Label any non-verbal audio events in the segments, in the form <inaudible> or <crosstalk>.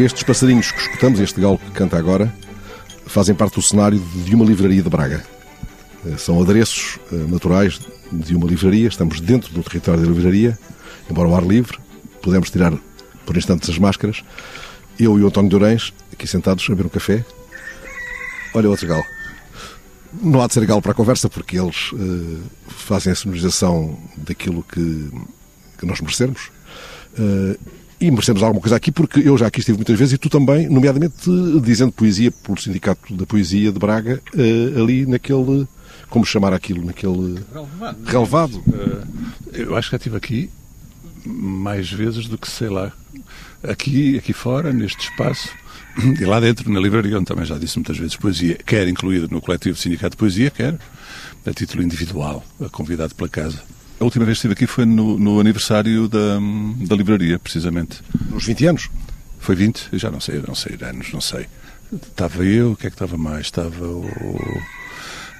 Estes passarinhos que escutamos, este galo que canta agora, fazem parte do cenário de uma livraria de Braga. Eh, são adereços eh, naturais de uma livraria, estamos dentro do território da livraria, embora ao ar livre, podemos tirar por instantes as máscaras. Eu e o António Durães, aqui sentados a beber um café. Olha outro galo. Não há de ser galo para a conversa, porque eles uh, fazem a sonorização daquilo que, que nós merecemos. Uh, e merecemos alguma coisa aqui, porque eu já aqui estive muitas vezes e tu também, nomeadamente dizendo poesia pelo Sindicato da Poesia de Braga, uh, ali naquele. Como chamar aquilo? Naquele. Relevado. relevado. eu acho que já estive aqui mais vezes do que sei lá. Aqui, aqui fora, neste espaço, e lá dentro, na livraria, onde também já disse muitas vezes poesia, quer incluída no coletivo Sindicato de Poesia, quer a título individual, convidado pela casa. A última vez que estive aqui foi no, no aniversário da, da livraria, precisamente. Nos 20 anos? Foi 20? Eu já não sei, não sei, anos, não sei. Estava eu, o que é que estava mais? Estava o...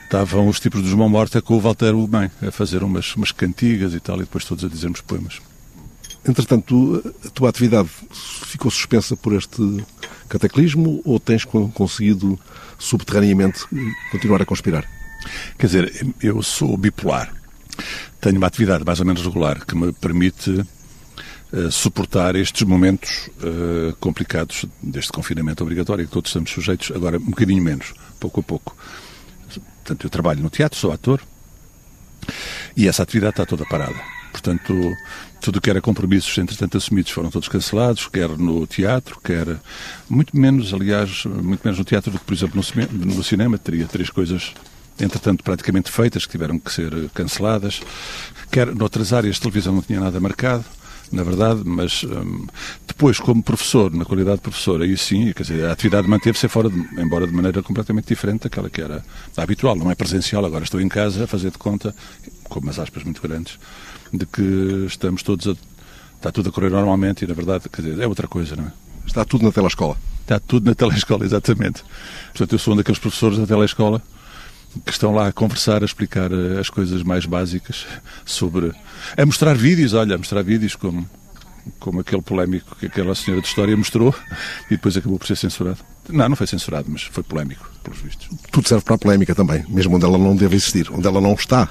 Estavam os tipos dos Mão Morta com o Walter Ugman a fazer umas, umas cantigas e tal, e depois todos a dizermos poemas. Entretanto, a tua atividade ficou suspensa por este cataclismo ou tens conseguido subterraneamente continuar a conspirar? Quer dizer, eu sou bipolar. Tenho uma atividade mais ou menos regular que me permite uh, suportar estes momentos uh, complicados deste confinamento obrigatório que todos estamos sujeitos, agora um bocadinho menos, pouco a pouco. Portanto, eu trabalho no teatro, sou ator e essa atividade está toda parada. Portanto, tudo o que era compromissos, entretanto, assumidos foram todos cancelados, quer no teatro, quer. Muito menos, aliás, muito menos no teatro do que, por exemplo, no, no cinema. Teria três coisas entretanto praticamente feitas, que tiveram que ser canceladas. Quer noutras áreas de televisão não tinha nada marcado, na verdade, mas hum, depois, como professor, na qualidade de professor, aí sim, quer dizer, a atividade manteve-se fora, de, embora de maneira completamente diferente daquela que era habitual, não é presencial, agora estou em casa a fazer de conta, com umas aspas muito grandes, de que estamos todos a. Está tudo a correr normalmente e, na verdade, quer dizer, é outra coisa, não é? Está tudo na telescola. Está tudo na telescola, <laughs> exatamente. Portanto, eu sou um daqueles professores da telescola que estão lá a conversar, a explicar eh, as coisas mais básicas sobre. a mostrar vídeos, olha, a mostrar vídeos como, como aquele polémico que aquela senhora de história mostrou e depois acabou por ser censurado. Não, não foi censurado, mas foi polémico, pelos vistos. Tudo serve para a polémica também, mesmo onde ela não deve existir, onde ela não está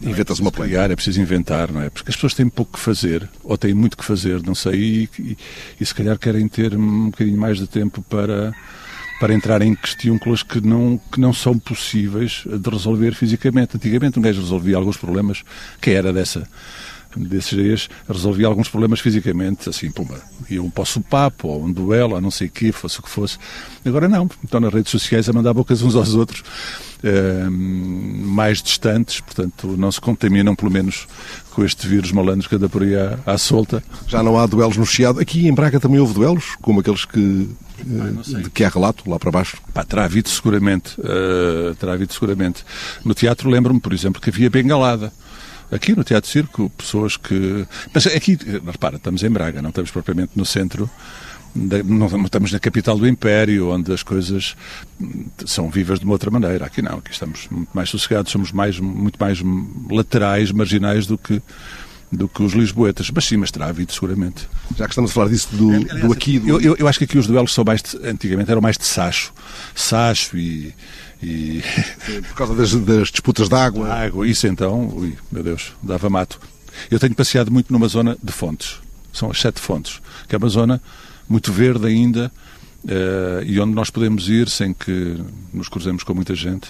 inventas uma polémica. É preciso inventar, não é? Porque as pessoas têm pouco que fazer, ou têm muito que fazer, não sei, e, e, e se calhar querem ter um bocadinho mais de tempo para, para entrar em questões que não, que não são possíveis de resolver fisicamente. Antigamente um gajo resolvia alguns problemas que era dessa desses dias resolvia alguns problemas fisicamente, assim, puma, iam para o papo, ou um duelo, ou não sei o quê, fosse o que fosse. Agora não, estão nas redes sociais a mandar bocas uns aos outros, uh, mais distantes, portanto não se contaminam, pelo menos, com este vírus malandro que anda por aí à, à solta. Já não há duelos no Chiado. Aqui em Braga também houve duelos, como aqueles que eh, de que há relato lá para baixo? Pá, terá havido seguramente. Uh, terá havido seguramente. No teatro lembro-me, por exemplo, que havia bengalada. Aqui no Teatro Circo, pessoas que. Mas aqui, repara, estamos em Braga, não estamos propriamente no centro não estamos na capital do Império, onde as coisas são vivas de uma outra maneira. Aqui não, aqui estamos muito mais sossegados, somos mais, muito mais laterais, marginais do que do que os lisboetas, mas sim, mas terá havido seguramente. Já que estamos a falar disso do, do aqui... Do... Eu, eu, eu, acho que aqui os duelos são mais, de, antigamente eram mais de sacho, sacho e... e... Sim, por causa das, das disputas de água. água, isso então, ui, meu Deus, dava mato. Eu tenho passeado muito numa zona de fontes, são as sete fontes, que é uma zona muito verde ainda, Uh, e onde nós podemos ir sem que nos cruzemos com muita gente.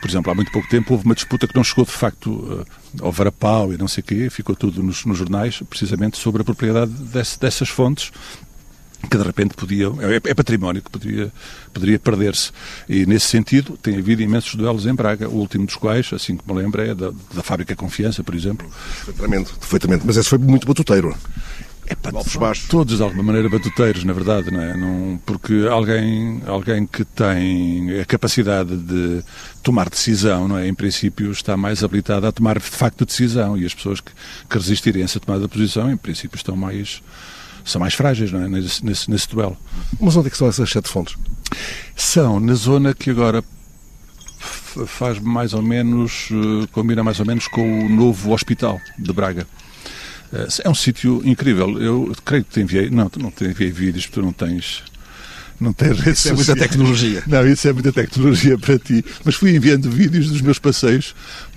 Por exemplo, há muito pouco tempo houve uma disputa que não chegou de facto uh, ao varapau e não sei o quê, ficou tudo nos, nos jornais, precisamente sobre a propriedade desse, dessas fontes que de repente podiam, é, é património que poderia, poderia perder-se. E nesse sentido tem havido imensos duelos em Braga, o último dos quais, assim como me lembro, é da, da Fábrica Confiança, por exemplo. Perfeitamente, perfeitamente. Mas esse foi muito batuteiro. É para todos de alguma maneira batuteiros, na verdade, não é? Não, porque alguém, alguém que tem a capacidade de tomar decisão, não é? Em princípio está mais habilitado a tomar de facto decisão e as pessoas que, que resistirem a essa tomada de posição, em princípio estão mais são mais frágeis, não é? Nesse, nesse, nesse duelo. Mas onde é que são essas sete fontes? São na zona que agora faz mais ou menos, eh, combina mais ou menos com o novo hospital de Braga É um sítio incrível. Eu creio que te enviei. Não, tu não te enviei vídeos, porque tu não tens. Não tens redes Isso é muita tecnologia. Não, isso é muita tecnologia para ti. Mas fui enviando vídeos dos meus passeios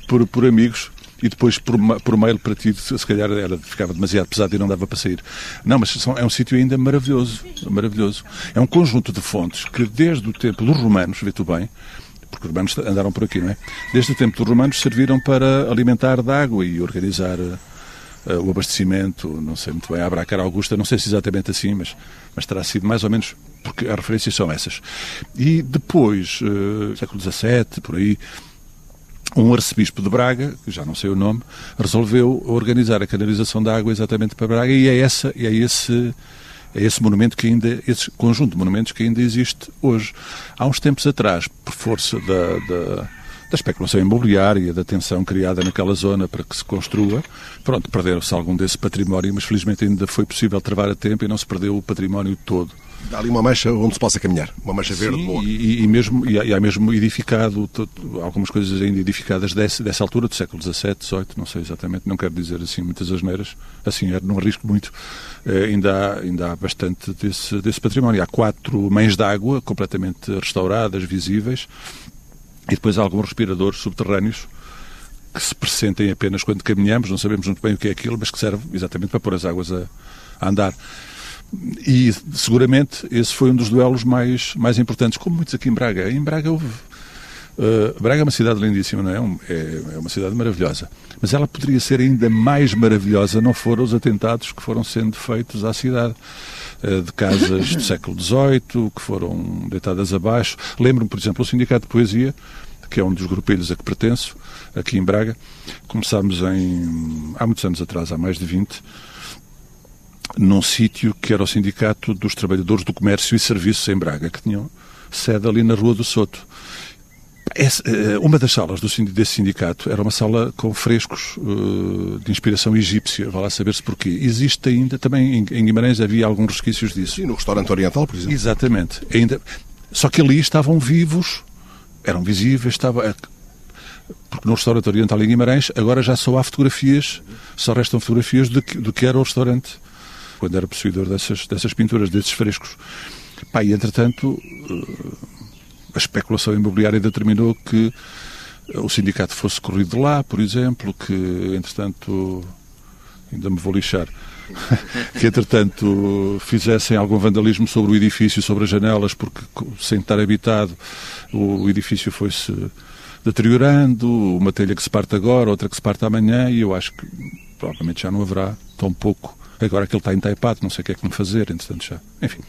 por, por amigos e depois por, por mail para ti, se calhar era, ficava demasiado pesado e não dava para sair. Não, mas são, é um sítio ainda maravilhoso, maravilhoso. É um conjunto de fontes que desde o tempo dos romanos, vê tu bem, porque os romanos andaram por aqui, não é? Desde o tempo dos romanos serviram para alimentar de água e organizar uh, o abastecimento, não sei muito bem, a Abracar Augusta, não sei se exatamente assim, mas, mas terá sido mais ou menos, porque as referências são essas. E depois, uh, século XVII, por aí, um arcebispo de Braga, que já não sei o nome, resolveu organizar a canalização da água exatamente para Braga e é, essa, é esse é esse monumento que ainda, esse conjunto de monumentos que ainda existe hoje. Há uns tempos atrás, por força da, da, da especulação imobiliária, da tensão criada naquela zona para que se construa, pronto, perderam-se algum desse património, mas felizmente ainda foi possível travar a tempo e não se perdeu o património todo. Há ali uma mancha onde se possa caminhar, uma mancha verde Sim, boa. E, e, mesmo, e há, e há mesmo edificado, algumas coisas ainda edificadas dessa, dessa altura, do século XVII, XVIII, não sei exatamente, não quero dizer assim muitas asneiras, assim, não arrisco muito, eh, ainda, há, ainda há bastante desse, desse património. Há quatro mães d'água completamente restauradas, visíveis, e depois alguns respiradores subterrâneos que se pressentem apenas quando caminhamos, não sabemos muito bem o que é aquilo, mas que serve exatamente para pôr as águas a, a andar. E seguramente esse foi um dos duelos mais, mais importantes, como muitos aqui em Braga. Em Braga houve. Uh, Braga é uma cidade lindíssima, não é? é? É uma cidade maravilhosa. Mas ela poderia ser ainda mais maravilhosa não foram os atentados que foram sendo feitos à cidade. Uh, de casas do século XVIII, que foram deitadas abaixo. Lembro-me, por exemplo, o Sindicato de Poesia, que é um dos grupelhos a que pertenço, aqui em Braga. Começámos em, há muitos anos atrás, há mais de 20, num sítio que era o Sindicato dos Trabalhadores do Comércio e Serviços em Braga, que tinham sede ali na Rua do Soto. Essa, eh, uma das salas do, desse sindicato era uma sala com frescos uh, de inspiração egípcia, vai lá saber-se porquê. Existe ainda, também em, em, Guimarães havia alguns resquícios disso. Sim, no restaurante oriental, por exemplo. Exatamente. Ainda, só que ali estavam vivos, eram visíveis, estava, eh, porque no restaurante oriental em Guimarães agora já só há fotografias, só restam fotografias do que, do que era o restaurante quando era possuidor dessas, dessas pinturas, desses frescos. Pá, e, entretanto, eh, a especulação imobiliária determinou que o sindicato fosse corrido lá, por exemplo, que, entretanto, ainda me vou lixar, <laughs> que, entretanto, fizessem algum vandalismo sobre o edifício, sobre as janelas, porque, sem estar habitado, o edifício foi-se deteriorando, uma telha que se parte agora, outra que se parte amanhã, e eu acho que provavelmente já não haverá tão pouco Agora aquilo está entaipado, não sei o que é que me fazer, entretanto já. Enfim.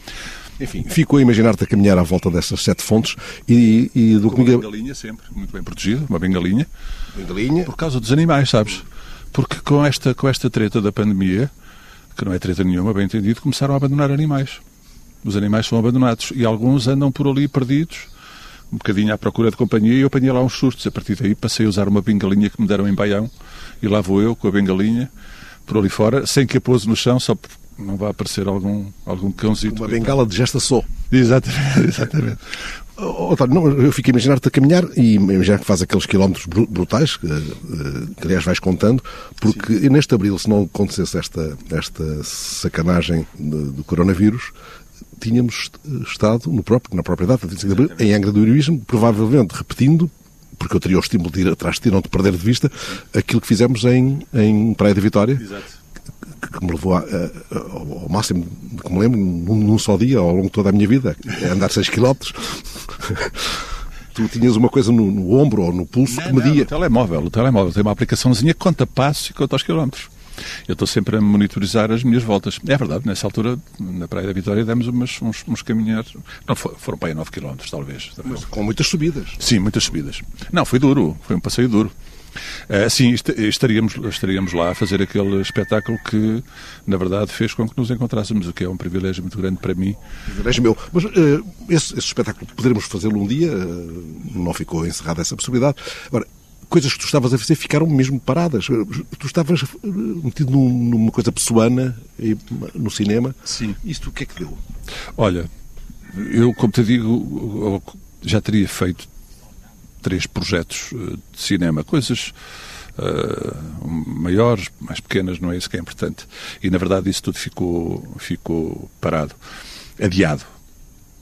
Enfim, fico a imaginar-te a caminhar à volta dessas sete fontes e, e do comigo... Uma bengalinha sempre, muito bem protegida, uma bengalinha. Bengalinha. Por causa dos animais, sabes? Porque com esta, com esta treta da pandemia, que não é treta nenhuma, bem entendido, começaram a abandonar animais. Os animais são abandonados e alguns andam por ali perdidos, um bocadinho à procura de companhia, e eu apanhei lá uns sustos. A partir daí passei a usar uma bengalinha que me deram em Baião, e lá vou eu com a bengalinha por ali fora, sem que a pose no chão, só não vai aparecer algum, algum cãozito. Uma bengala de gesta só. Exatamente, <laughs> exatamente. Oh, não, eu fico a imaginar-te a caminhar e imaginar que faz aqueles quilómetros brutais, que, eh, que aliás vais contando, porque Sim. neste abril, se não acontecesse esta, esta sacanagem do coronavírus, tínhamos estado no próprio, na própria data, 25 de abril, em Angra do Heroísmo, provavelmente repetindo porque eu teria o estímulo de ir atrás de ti, não te perder de vista, aquilo que fizemos em, em Praia da Vitória. Exato. Que, me levou a, a, ao máximo que me lembro, num, num, só dia, ao longo de toda a minha vida, é andar 6 km. <laughs> tu tinhas uma coisa no, no, ombro ou no pulso não, que media. Não, o telemóvel, o telemóvel tem uma aplicaçãozinha que conta passos e conta os quilómetros. Eu estou sempre a monitorizar as minhas voltas. É verdade, nessa altura, na Praia da Vitória, demos umas, uns, uns caminhares. Não, foram para aí 9 km, talvez. Mas com muitas subidas. Sim, muitas subidas. Não, foi duro, foi um passeio duro. Uh, sim, estaríamos, estaríamos lá a fazer aquele espetáculo que, na verdade, fez com que nos encontrássemos, o que é um privilégio muito grande para mim. Privilégio meu. Mas uh, esse, esse, espetáculo, poderemos fazê-lo um dia, uh, não ficou encerrada essa possibilidade. Agora, coisas que tu estavas a fazer ficaram mesmo paradas. Tu estavas metido numa coisa pessoana no cinema. Sim. Isto o que é que deu? Olha, eu, como te digo, já teria feito três projetos eh, de cinema, coisas uh, maiores, mais pequenas, não é isso que é importante. E, na verdade, isso tudo ficou, ficou parado, adiado.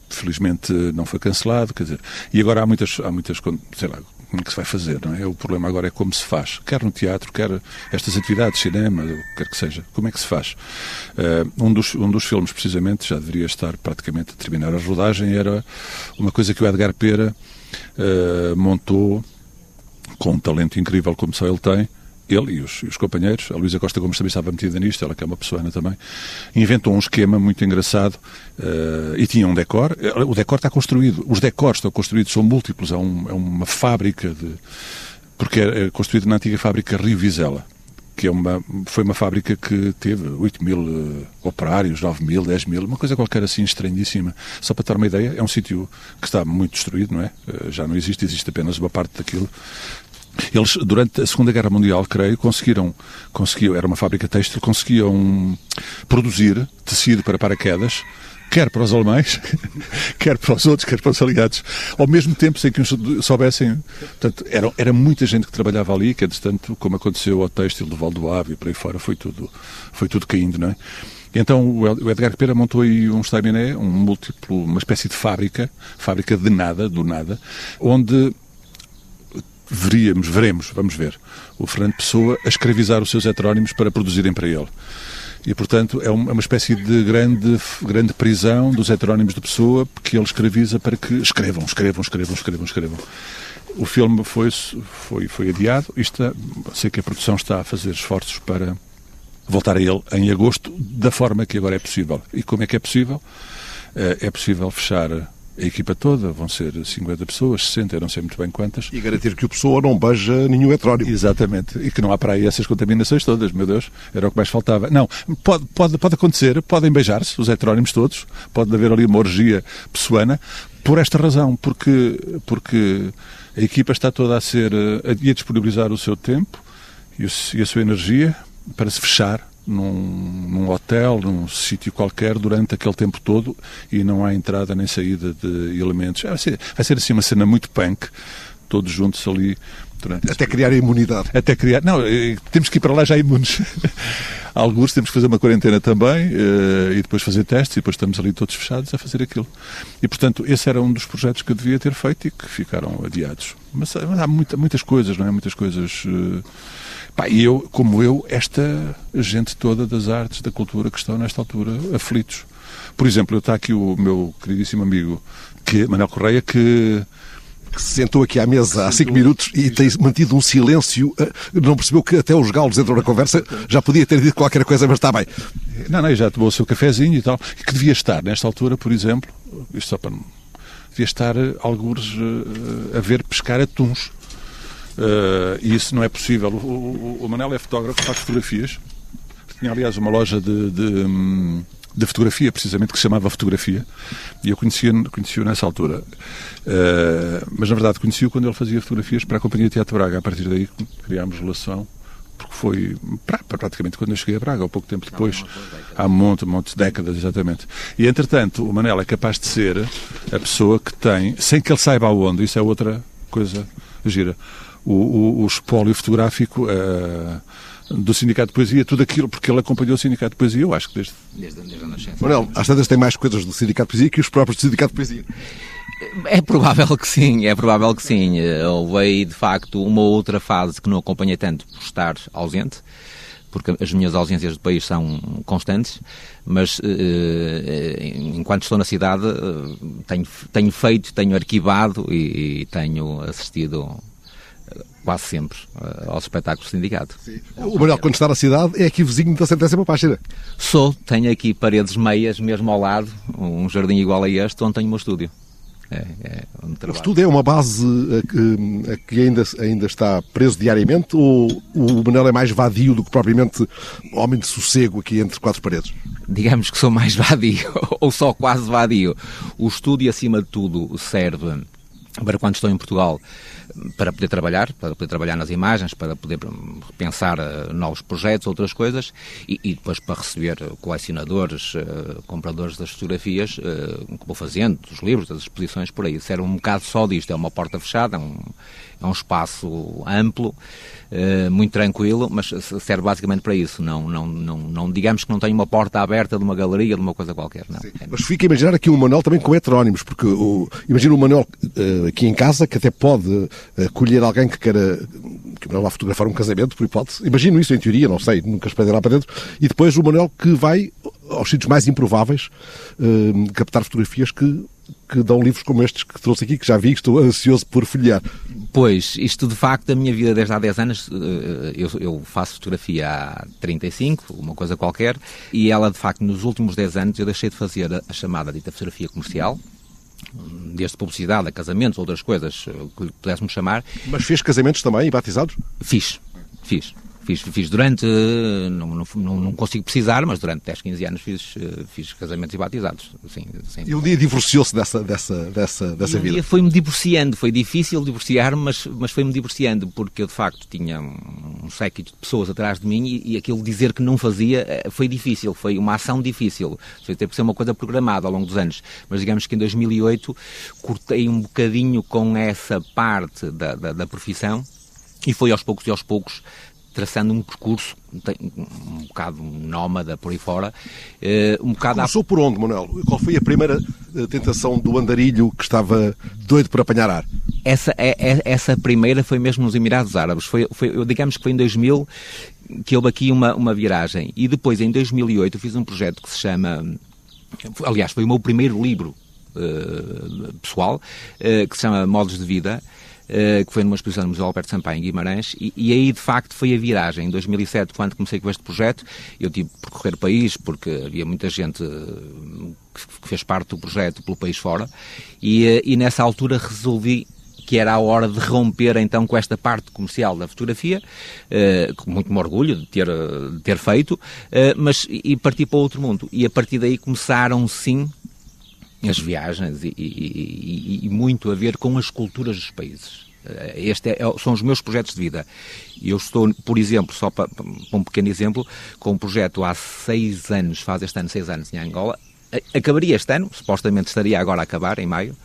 Felizmente não foi cancelado, quer dizer, e agora há muitas, há muitas, sei lá, como é que se vai fazer, não é? O problema agora é como se faz, quer no teatro, quer estas atividades, cinema, quer que seja, como é que se faz? Uh, um, dos, um dos filmes, precisamente, já deveria estar praticamente a terminar a rodagem, era uma coisa que o Edgar Pera uh, montou com um talento incrível como só ele tem, ele e os, os, companheiros, a Luísa Costa Gomes também estava metida nisto, ela que é uma pessoa também, inventou um esquema muito engraçado uh, e tinha um decor. O decor está construído, os decors estão construídos, são múltiplos, é, um, é uma fábrica de. porque é, é construído na antiga fábrica Rio Vizela que é uma, foi uma fábrica que teve 8 mil uh, operários, 9 mil, 10 mil, uma coisa qualquer assim estranhíssima. Só para ter uma ideia, é um sítio que está muito destruído, não é? Uh, já não existe, existe apenas uma parte daquilo. Eles, durante a Segunda Guerra Mundial, creio, conseguiram, conseguiam, era uma fábrica têxtil, conseguiam produzir tecido para paraquedas, quer para os alemães, <laughs> quer para os outros, quer para os aliados, ao mesmo tempo sem que uns soubessem. Portanto, era, era muita gente que trabalhava ali, que, entretanto, como aconteceu ao têxtil do Val Ave e por aí fora, foi tudo, foi tudo caindo, não é? Então o Edgar Pera montou aí um estaminé, um múltiplo, uma espécie de fábrica, fábrica de nada, do nada, onde veríamos, veremos, vamos ver, o Fernando Pessoa a escravizar os seus heterónimos para produzirem para ele. E, portanto, é uma espécie de grande, grande prisão dos heterónimos de Pessoa que ele escraviza para que escrevam, escrevam, escrevam, escrevam, escrevam. O filme foi, foi, foi adiado. Isto, sei que a produção está a fazer esforços para voltar a ele em agosto, da forma que agora é possível. E como é que é possível? Eh, é possível fechar a equipa toda, vão ser 50 pessoas, 60, eu não sei muito bem quantas. E garantir que o pessoa não beija nenhum heterónimo. Exatamente, e que não há para aí essas contaminações todas, meu Deus, era o que mais faltava. Não, pode, pode, pode acontecer, podem beijar-se, os heterónimos todos, pode haver ali uma orgia pessoana, por esta razão, porque, porque a equipa está toda a ser, a, a disponibilizar o seu tempo e, o, e a sua energia para se fechar num, num hotel, num sítio qualquer, durante aquele tempo todo e não há entrada nem saída de elementos. Vai ser, vai ser assim uma cena muito punk, todos juntos ali. Durante Até criar a imunidade. Até criar. Não, eh, temos que ir para lá já imunes. <laughs> Alguns temos que fazer uma quarentena também uh, e depois fazer testes e depois estamos ali todos fechados a fazer aquilo. E, portanto, esse era um dos projetos que eu devia ter feito e que ficaram adiados. Mas, mas há muita, muitas coisas, não é? Muitas coisas. Uh, Pá, e eu, como eu, esta gente toda das artes, da cultura que estão nesta altura aflitos. Por exemplo, está aqui o meu queridíssimo amigo que, Manuel Correia, que que se sentou aqui à mesa há cinco minutos e tem mantido um silêncio. Eh, não percebeu que até os galos entram na conversa. Já podia ter dito qualquer coisa, mas está bem. Não, não, já tomou o seu cafezinho e tal. E que devia estar, nesta altura, por exemplo, isto só para. devia estar alguns uh, a ver pescar atuns. Uh, e isso não é possível. O, o, o Manel é fotógrafo, faz fotografias. Tinha, aliás, uma loja de, de, de, fotografia, precisamente, que se chamava Fotografia. E eu conhecia-o conhecia nessa altura. Uh, mas, na verdade, conheci-o quando ele fazia fotografias para a Companhia Teatro Braga. A partir daí criámos relação porque foi praticamente quando eu cheguei a Braga, ou pouco tempo depois, há um monte, um monte de décadas, exatamente. E entretanto, o Manel é capaz de ser a pessoa que tem, sem que ele saiba aonde, isso é outra coisa gira, o, o, o espólio fotográfico uh, do Sindicato de Poesia, tudo aquilo, porque ele acompanhou o Sindicato de Poesia, eu acho que desde... Desde, desde a nascença. Manuel, às tantas tem mais coisas do Sindicato de Poesia que os próprios do Sindicato de Poesia. É provável que sim, é provável que sim. Houve aí, de facto, uma outra fase que não acompanhei tanto por estar ausente, porque as minhas ausências do país são constantes, mas eh, enquanto estou na cidade tenho, tenho feito, tenho arquivado e, e tenho assistido quase sempre uh, aos espetáculos do sindicato. Sim. O Manuel, quando está na cidade, é aqui vizinho da centésima página. Sou, tenho aqui paredes meias, mesmo ao lado, um jardim igual a este, onde tenho o meu estúdio. É, é o estúdio é uma base a que, a que, ainda, ainda está preso diariamente ou o Manel é mais vadio do que propriamente homem de sossego aqui entre quatro paredes? Digamos que sou mais <laughs> vadio, ou só quase vadio. O estúdio, acima de tudo, serve para quando estou em Portugal para poder trabalhar, para poder trabalhar nas imagens, para poder pensar uh, novos projetos, outras coisas, e, e, depois para receber colecionadores, uh, compradores das fotografias, que vou fazendo, dos livros, das exposições, por aí. Isso era um bocado só disto, é uma porta fechada, é um, é um espaço amplo, muito tranquilo, mas serve basicamente para isso. Não, não, não, não digamos que não tem uma porta aberta de uma galeria, de uma coisa qualquer. Não. Mas fica a imaginar aqui um manual também com heterónimos, porque o, imagina um manual aqui em casa que até pode acolher alguém que queira que vai lá fotografar um casamento, por hipótese. Imagino isso em teoria, não sei, nunca esperei lá para dentro. E depois o Manuel que vai aos sítios mais improváveis uh, captar fotografias que, que dão livros como estes que trouxe aqui, que já vi, que estou ansioso por folhear. Pois, isto de facto, a minha vida desde há 10 anos, eh, eu, eu, faço fotografia há 35, uma coisa qualquer, e ela de facto, nos últimos 10 anos, eu deixei de fazer a chamada dita fotografia comercial, desde publicidade a casamentos, outras coisas eh, que pudéssemos chamar. Mas fez casamentos também e batizados? Fiz, fiz. Fiz, fiz durante, não, não, não, consigo precisar, mas durante 10, 15 anos fiz, eh, fiz casamentos e batizados. Sim. E um dia divorciou-se dessa, dessa, dessa, dessa um vida? dia foi-me divorciando, foi difícil divorciar, mas, mas foi-me divorciando, porque eu de facto tinha um séquito de pessoas atrás de mim e, e aquilo dizer que não fazia eh, foi difícil, foi uma ação difícil. Foi ter por ser uma coisa programada ao longo dos anos. Mas digamos que em 2008 cortei um bocadinho com essa parte da, da, da profissão e foi aos poucos e aos poucos traçando um percurso um bocado nómada por aí fora. Eh, um bocado Começou por onde, Manuel? Qual foi a primeira eh, tentação do andarilho que estava doido por apanhar ar? Essa, é, é, essa primeira foi mesmo nos Emirados Árabes. Foi, foi, digamos que foi em 2000 que houve aqui uma, uma viragem. E depois, em 2008, eu fiz um projeto que se chama... Aliás, foi o meu primeiro livro uh, pessoal, uh, que se chama Modos de Vida, eh, que foi numa exposição no Museu Alberto Sampaio, em Guimarães, e, e, aí, de facto, foi a viragem. Em 2007, quando comecei com este projeto, eu tive que percorrer o país, porque havia muita gente eh, que fez parte do projeto pelo país fora, e, eh, e nessa altura resolvi que era a hora de romper então com esta parte comercial da fotografia, eh, com muito orgulho de ter, de ter feito, eh, mas e partir para outro mundo. E a partir daí começaram sim as viagens e, e, e, e muito a ver com as culturas dos países. Este é, são os meus projetos de vida. Eu estou, por exemplo, só para, para, um pequeno exemplo, com um projeto há seis anos, faz este ano seis anos em Angola, acabaria este ano, supostamente estaria agora a acabar, em maio,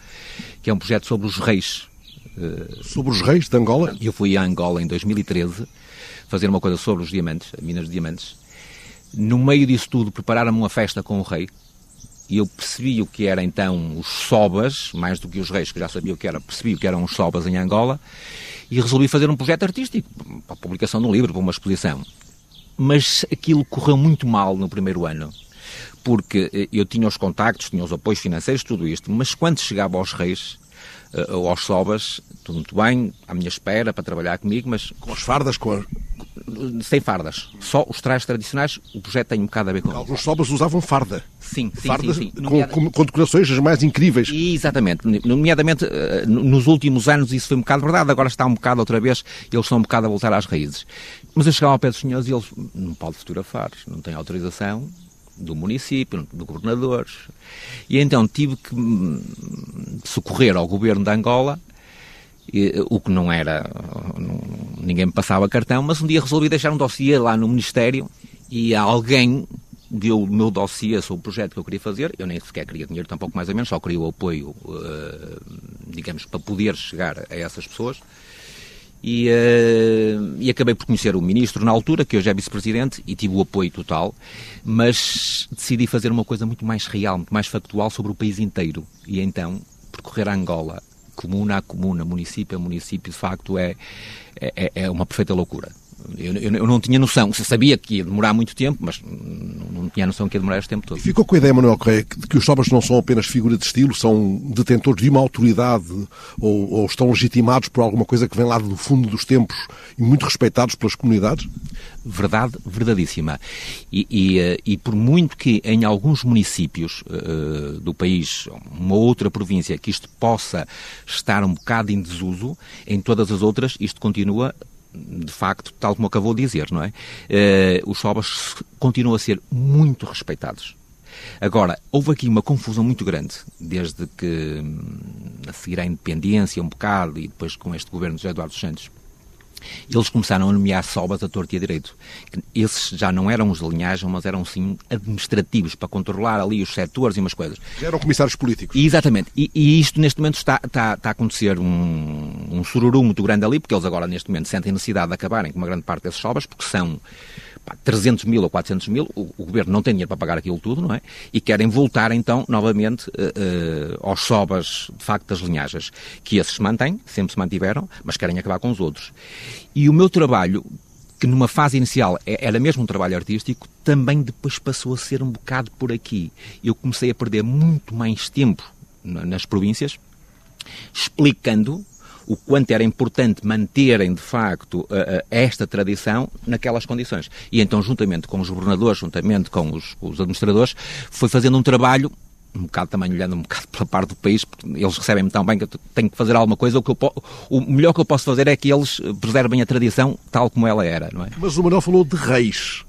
que é um projeto sobre os reis. Eh, sobre os reis de Angola? Eu fui a Angola em 2013 fazer uma coisa sobre os diamantes, minas de diamantes. No meio disso tudo, prepararam-me uma festa com o rei, e eu percebi o que era então os sobas, mais do que os reis, que já sabia o que era, percebi o que eram os sobas em Angola, e resolvi fazer um projeto artístico, para a publicação de um livro, para uma exposição. Mas aquilo correu muito mal no primeiro ano, porque eh, eu tinha os contactos, tinha os apoios financeiros, tudo isto, mas quando chegava aos reis, eh, ou aos sobas, tudo muito bem, à minha espera, para trabalhar comigo, mas... Com as fardas, com a sem fardas. Só os trajes tradicionais, o projeto tem um bocado a ver com isso. Alguns sobras usavam farda. Sim, sim, fardas sim, sim. Com, com, com, decorações as mais incríveis. Exatamente. Nomeadamente, eh, nos últimos anos isso foi um bocado verdade, agora está um bocado outra vez, eles estão um bocado a voltar às raízes. Mas eu chegava ao pé dos senhores e eles não pode fotografar, não tem autorização do município, do governador. E então tive que hum, socorrer ao governo de Angola o que não era, ninguém me passava cartão, mas um dia resolvi deixar um dossiê lá no Ministério e alguém deu o meu dossiê sobre o projeto que eu queria fazer, eu nem sequer queria dinheiro, tampouco mais ou menos, só queria o apoio, uh, digamos, para poder chegar a essas pessoas. E, uh, e, acabei por conhecer o ministro na altura, que hoje é vice-presidente, e tive o apoio total, mas decidi fazer uma coisa muito mais real, muito mais factual sobre o país inteiro. E então percorrer a Angola, comuna a comuna, município a município, de facto é, é, é uma perfeita loucura. Eu, eu, eu, não tinha noção, sabia que ia demorar muito tempo, mas não, não tinha noção que ia demorar este tempo todo. E ficou com a ideia, Manuel Correia, de que os sobras não são apenas figura de estilo, são detentores de uma autoridade ou, ou, estão legitimados por alguma coisa que vem lá do fundo dos tempos e muito respeitados pelas comunidades? Verdade, verdadíssima. E, e, eh, e por muito que em alguns municípios uh, do país, uma outra província, que isto possa estar um bocado em desuso, em todas as outras isto continua de facto, tal como acabou de dizer, não é? Uh, os sobas continuam a ser muito respeitados. Agora, houve aqui uma confusão muito grande, desde que, hum, a seguir à independência, um bocado, e depois com este governo de Eduardo Santos, eles começaram a nomear sobas a torto e a direito. Esses já não eram os de linhagem, mas eram sim administrativos, para controlar ali os setores e umas coisas. Já eram comissários políticos. Exatamente. E, e, isto neste momento está, está, está a acontecer um, um sururu muito grande ali, porque eles agora neste momento sentem necessidade de acabarem com uma grande parte desses sobas, porque são 300 mil ou 400 mil, o, o, governo não tem dinheiro para pagar aquilo tudo, não é? E querem voltar então novamente uh, uh, aos sobas de facto das linhagens, que esses se mantêm, sempre se mantiveram, mas querem acabar com os outros. E o meu trabalho, que numa fase inicial é, era mesmo um trabalho artístico, também depois passou a ser um bocado por aqui. Eu comecei a perder muito mais tempo nas províncias, explicando o quanto era importante manterem, de facto, esta tradição naquelas condições. E então, juntamente com os governadores, juntamente com os, os administradores, foi fazendo um trabalho um bocado também olhando um bocado pela parte do país, porque eles recebem-me tão bem que eu tenho que fazer alguma coisa. O, que eu, o melhor que eu posso fazer é que eles preservem a tradição tal como ela era, não é? Mas o Manuel falou de reis.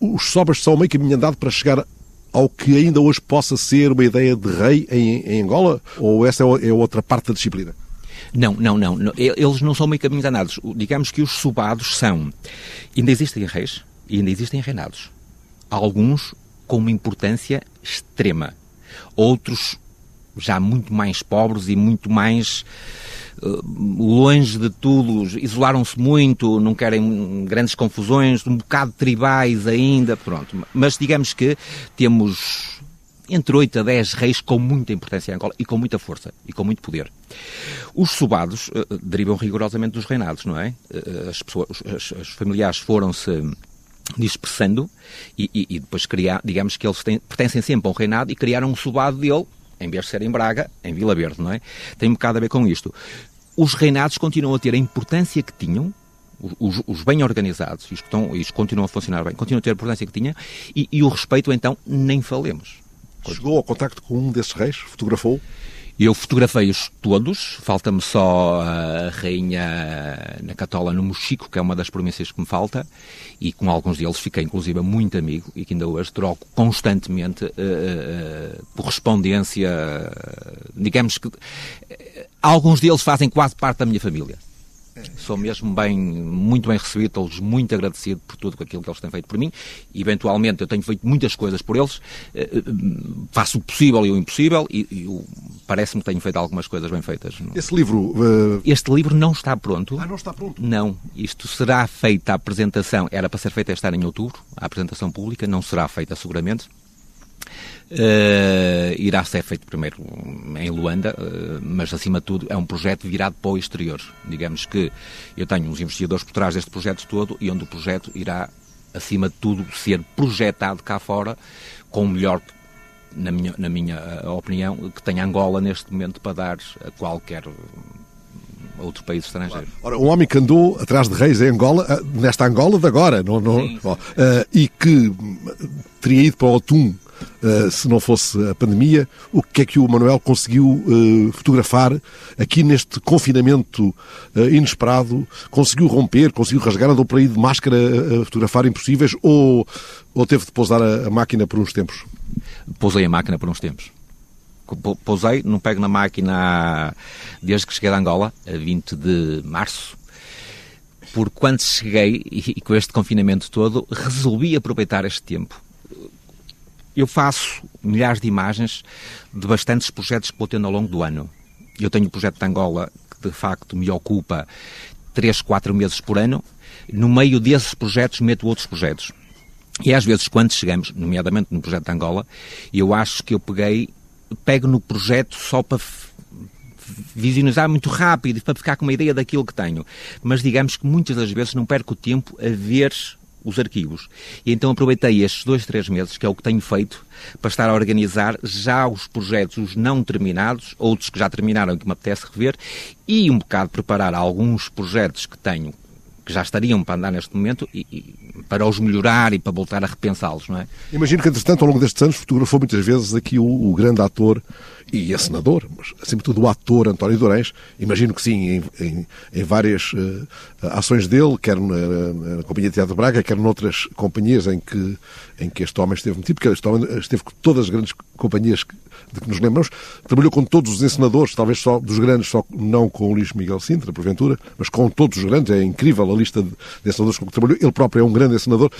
Os sobras são meio caminho andado para chegar ao que ainda hoje possa ser uma ideia de rei em, em Angola? Ou essa é, é outra parte da disciplina? Não, não, não. Eles não são meio caminhos andados. Digamos que os subados são. Ainda existem reis e ainda existem reinados. Alguns com uma importância extrema. Outros já muito mais pobres e muito mais uh, longe de tudo, isolaram-se muito, não querem grandes confusões, um bocado tribais ainda, pronto. Mas digamos que temos entre 8 a 10 reis com muita importância em Angola e com muita força e com muito poder. Os subados uh, derivam rigorosamente dos reinados, não é? Uh, as, pessoas, as, as familiares foram-se dispersando e, e, e, depois criar, digamos que eles têm, pertencem sempre a um reinado e criaram um subado dele, em vez de ser em Braga, em Vila Verde, não é? Tem um bocado a ver com isto. Os reinados continuam a ter a importância que tinham, os, os, bem organizados, isto, estão, isto continuam a funcionar bem, continuam a ter a importância que tinham, e, e o respeito, então, nem falemos. Chegou ao contacto com um desses reis? Fotografou? Eu fotografei-os todos, falta-me só a rainha na Catola no Mochico, que é uma das províncias que me falta, e com alguns deles fiquei inclusive muito amigo e que ainda hoje troco constantemente uh, uh, correspondência, digamos que alguns deles fazem quase parte da minha família. Sou mesmo bem, muito bem recebido, estou-lhes muito agradecido por tudo aquilo que eles têm feito por mim. Eventualmente, eu tenho feito muitas coisas por eles, eh, eh, faço o possível e o impossível, e, e parece-me que tenho feito algumas coisas bem feitas. Esse livro. Uh... Este livro não está pronto. Ah, não está pronto? Não. Isto será feita a apresentação, era para ser feita este ano em outubro, a apresentação pública, não será feita seguramente. Uh, irá ser feito primeiro em Luanda, uh, mas acima de tudo é um projeto virado para o exterior. Digamos que eu tenho uns investigadores por trás deste projeto todo e onde o projeto irá, acima de tudo, ser projetado cá fora com o melhor, na minha, na minha eh, opinião, que tem Angola neste momento para dar a qualquer outro país estrangeiro. Ora, um homem que andou atrás de reis em Angola, nesta Angola de agora, não, não, sim, sim. Uh, e que teria ido para o Otum se não fosse a pandemia, o que é que o Manuel conseguiu uh, fotografar aqui neste confinamento uh, inesperado? Conseguiu romper, conseguiu rasgar, andou por aí de máscara a fotografar impossíveis ou, ou teve de pousar a, máquina por uns tempos? Pousei a máquina por uns tempos pousei, não pego na máquina desde que cheguei de Angola, a 20 de março, porque quando cheguei e, com este confinamento todo, resolvi aproveitar este tempo eu faço milhares de imagens de bastantes projetos que vou tendo ao longo do ano. Eu tenho o projeto de Angola, que de facto me ocupa 3, 4 meses por ano. No meio desses projetos meto outros projetos. E às vezes, quando chegamos, nomeadamente no projeto de Angola, eu acho que eu peguei, pego no projeto só para visionizar muito rápido, para ficar com uma ideia daquilo que tenho. Mas digamos que muitas das vezes não perco tempo a ver os arquivos. E então aproveitei estes dois, três meses, que é o que tenho feito, para estar a organizar já os projetos, os não terminados, outros que já terminaram que me apetece rever, e um bocado preparar alguns projetos que tenho que já estariam para andar neste momento e, e para os melhorar e para voltar a repensá-los, não é? Imagino que, entretanto, ao longo destes anos, fotografou muitas vezes aqui o, o grande ator e a senador, mas acima de tudo o ator António Durães, imagino que sim, em, em, em várias uh, ações dele, quer na, na, Companhia de Teatro de Braga, quer noutras companhias em que, em que este homem esteve metido, porque este homem esteve com todas as grandes companhias de que nos lembramos, trabalhou com todos os encenadores, talvez só dos grandes, só não com o Luís Miguel Sintra, porventura, mas com todos os grandes, é incrível a lista de, de encenadores com que trabalhou, ele próprio é um grande encenador,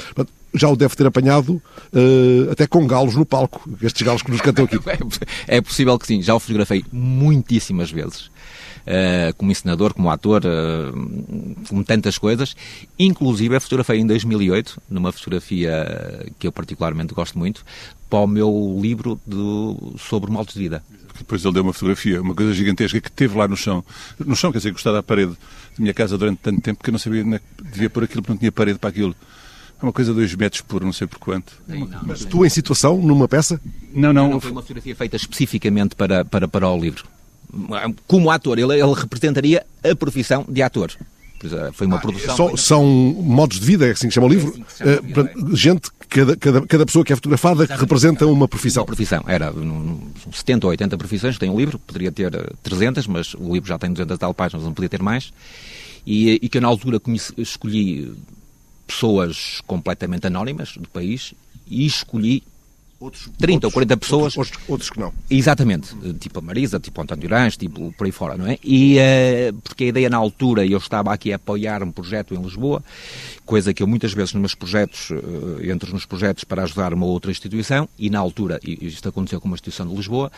já o deve ter apanhado uh, até com galos no palco, estes galos que nos cantam aqui. <laughs> É possível que sim, já o fotografei muitíssimas vezes. Uh, como encenador, como ator, uh, como tantas coisas. Inclusive, a fotografei em 2008, numa fotografia que eu particularmente gosto muito, para o meu livro do, sobre de vida. Depois ele deu uma fotografia, uma coisa gigantesca que teve lá no chão. No chão, quer dizer, encostado à parede da minha casa durante tanto tempo que eu não sabia onde é devia pôr aquilo, porque não tinha parede para aquilo. É uma coisa de dois metros por não sei por quanto. Sim, não, Mas tu em situação, numa peça? Não, não. Não foi uma fotografia feita especificamente para, para, para o livro. Como ator, ele, ele representaria a profissão de ator. Foi uma ah, produção. São, são, modos de vida, é assim que chama o livro. É assim chama, uh, gente, cada, cada, cada pessoa que é fotografada Exatamente. representa uma profissão. Uma profissão. Era um, 70 ou 80 profissões. Tem um livro, poderia ter 300, mas o livro já tem 200 tal páginas, não podia ter mais. E, e que eu, na altura, conheci, escolhi pessoas completamente anónimas do país e escolhi Outros, 30 outros, ou 40 pessoas. Outros, outros, que não. Exatamente. Tipo a Marisa, tipo o António Durães, tipo por aí fora, não é? E uh, porque a ideia na altura, eu estava aqui a apoiar um projeto em Lisboa, coisa que eu muitas vezes nos meus projetos, uh, entro nos projetos para ajudar uma outra instituição, e na altura, e isto aconteceu com uma instituição de Lisboa,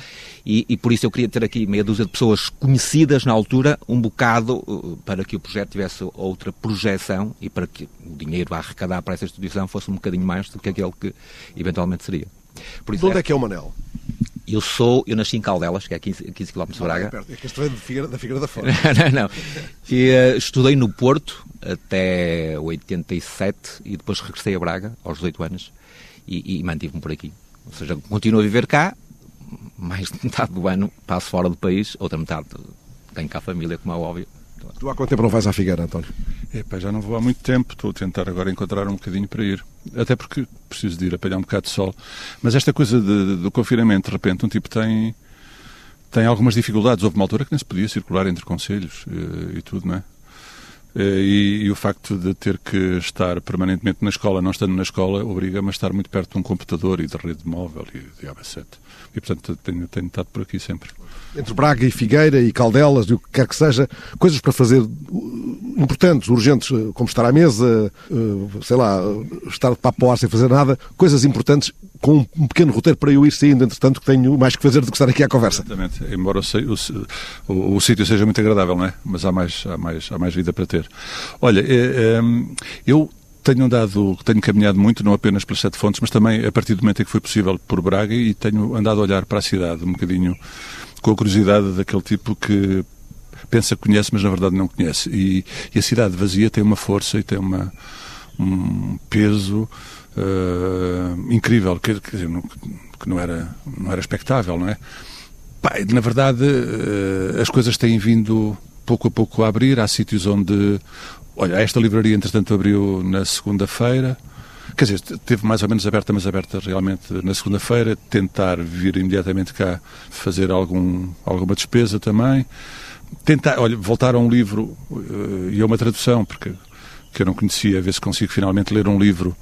e, e por isso eu queria ter aqui meia dúzia de pessoas conhecidas na altura, um bocado uh, para que o projeto tivesse outra projeção e para que o dinheiro a arrecadar para essa instituição fosse um bocadinho mais do que aquele que eventualmente seria. Por de onde é que é o Manel? Eu sou, eu nasci em Caldelas, que é 15, 15 km de Braga. É, é que isto é Figueira, da Figueira da Fora. <laughs> não, não. E, uh, estudei no Porto até 87 e depois regressei a Braga aos 18 anos e, e mantive-me por aqui. Ou seja, continuo a viver cá, mais de metade do ano passo fora do país, outra metade tenho cá a família, como é óbvio. Tu há quanto tempo não vais à Figueira, António? Epá, já não vou há muito tempo, estou a tentar agora encontrar um bocadinho para ir. Até porque preciso de ir apanhar um bocado de sol. Mas esta coisa de, do confinamento, de repente, um tipo tem, tem algumas dificuldades. Houve uma altura que nem se podia circular entre conselhos e, eh, e tudo, não é? Eh, e, e, o facto de ter que estar permanentemente na escola, não estando na escola, obriga-me a estar muito perto de um computador e de rede móvel e de AB7. E, portanto, tenho, tenho estado por aqui sempre. Entre Braga e Figueira e Caldelas e o que quer que seja, coisas para fazer importantes, urgentes, uh, como estar à mesa, uh, sei lá, estar de papo ar sem fazer nada, coisas importantes com um pequeno roteiro para eu ir saindo, entretanto, que tenho mais que fazer do que estar aqui à conversa. Exatamente, embora o, o, o, sítio seja muito agradável, não é? Mas há mais, há mais, há mais vida para ter. Olha, é, eu tenho andado, tenho caminhado muito, não apenas pelas sete fontes, mas também a partir do momento em que foi possível por Braga e tenho andado a olhar para a cidade um bocadinho com a curiosidade daquele tipo que pensa que conhece, mas na verdade não conhece. E, e a cidade vazia tem uma força e tem uma, um peso uh, incrível, que, que, que, não, era, não era expectável, não é? Pá, na verdade, uh, as coisas têm vindo pouco a pouco a abrir. Há sítios onde. Olha, esta livraria, entretanto, abriu na segunda-feira. Quer dizer, teve mais ou menos aberta, mas aberta realmente na segunda-feira. Tentar vir imediatamente cá fazer algum, alguma despesa também. Tentar, olha, voltar a um livro uh, e a uma tradução, porque que eu não conhecia, a ver se consigo finalmente ler um livro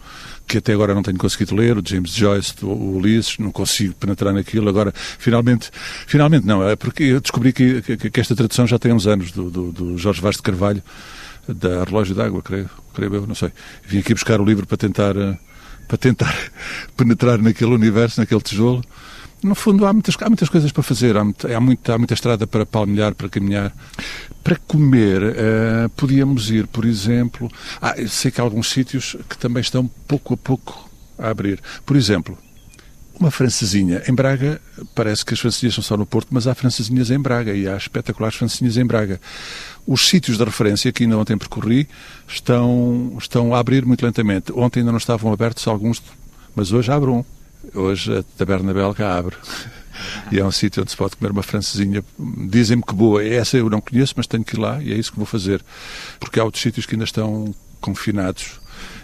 que até agora não tenho conseguido ler, o James Joyce, o Ulisses, não consigo penetrar naquilo. Agora, finalmente, finalmente não, é porque eu descobri que, que, que esta tradução já tem uns anos, do, do, do Jorge Vaz de Carvalho, da Relógio d'Água, creio, creio eu, não sei. Vim aqui buscar o livro para tentar, eh, para tentar <laughs> penetrar naquele universo, naquele tijolo. No fundo, há muitas, há muitas coisas para fazer, há, há, muita, há muita estrada para palmilhar, para caminhar. Para comer, uh, podíamos ir, por exemplo. Ah, sei que há alguns sítios que também estão pouco a pouco a abrir. Por exemplo, uma francesinha. Em Braga, parece que as francesinhas são só no Porto, mas há francesinhas em Braga e há espetaculares francesinhas em Braga. Os sítios de referência que ainda ontem percorri estão, estão a abrir muito lentamente. Ontem ainda não estavam abertos alguns, mas hoje abrem. Hoje a Taberna Belga abre. <laughs> e é um sítio onde se pode comer uma francesinha. Dizem-me que boa. Essa eu não conheço, mas tenho que ir lá e é isso que vou fazer. Porque há outros sítios que ainda estão confinados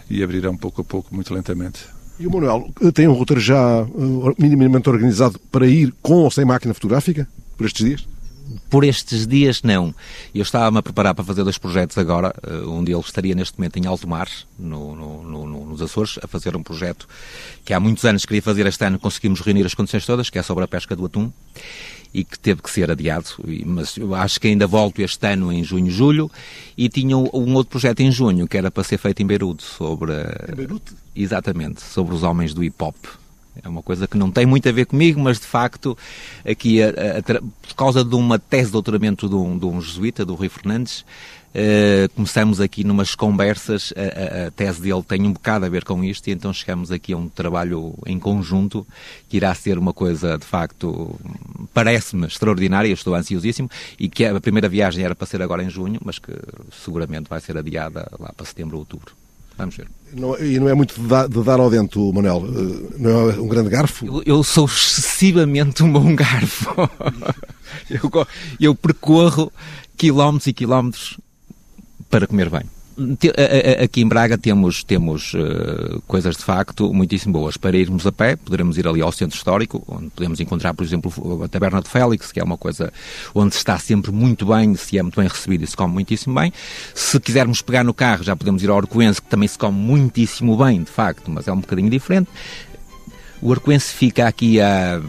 e abrirão pouco a pouco, muito lentamente. E o Manuel tem um roteiro já minimamente organizado para ir com ou sem máquina fotográfica por estes dias? Por estes dias, não. Eu estava-me a preparar para fazer dois projetos agora. Uh, um deles estaria neste momento em alto mar, no, no, no, nos Açores, a fazer um projeto que há muitos anos queria fazer este ano, conseguimos reunir as condições todas, que é sobre a pesca do atum e que teve que ser adiado, mas eu acho que ainda volto este ano em junho, julho, e tinha um outro projeto em junho, que era para ser feito em Beirute, sobre... Em Beirute? Exatamente, sobre os homens do hip-hop. É uma coisa que não tem muito a ver comigo, mas de facto, aqui, a, a, a, por causa de uma tese de doutoramento de um, de um jesuíta, do Rui Fernandes, uh, começamos aqui numas conversas. A, a, tese dele tem um bocado a ver com isto, e então chegamos aqui a um trabalho em conjunto que irá ser uma coisa de facto, parece-me extraordinária. Eu estou ansiosíssimo e que a primeira viagem era para ser agora em junho, mas que seguramente vai ser adiada lá para setembro ou outubro. Vamos ver. Não, e não é muito de dar, de dar ao dento, Manuel? Eh, não é um grande garfo? Eu, eu sou excessivamente um bom garfo. <laughs> eu, eu percorro quilómetros e quilómetros para comer bem aqui em Braga temos, temos uh, coisas de facto muitíssimo boas. Para irmos a pé, poderemos ir ali ao centro histórico, onde podemos encontrar, por exemplo, a Taberna de Félix, que é uma coisa onde se está sempre muito bem, se é muito bem recebido e se come muitíssimo bem. Se quisermos pegar no carro, já podemos ir ao Arcoense, que também se come muitíssimo bem, de facto, mas é um bocadinho diferente. O Arcoense fica aqui a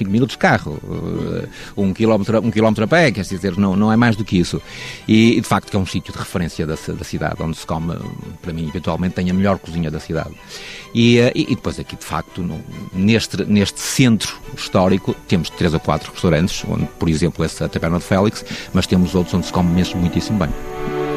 5 minutos de carro, uh, um quilómetro, um quilómetro a pé, quer dizer, não, não é mais do que isso. E, de facto, que é um sítio de referência da, da cidade, onde se come, para mim, eventualmente, tem a melhor cozinha da cidade. E, uh, e depois aqui, de facto, no, neste, neste centro histórico, temos três ou quatro restaurantes, onde, por exemplo, essa Taberna de Félix, mas temos outros onde se come mesmo muitíssimo bem.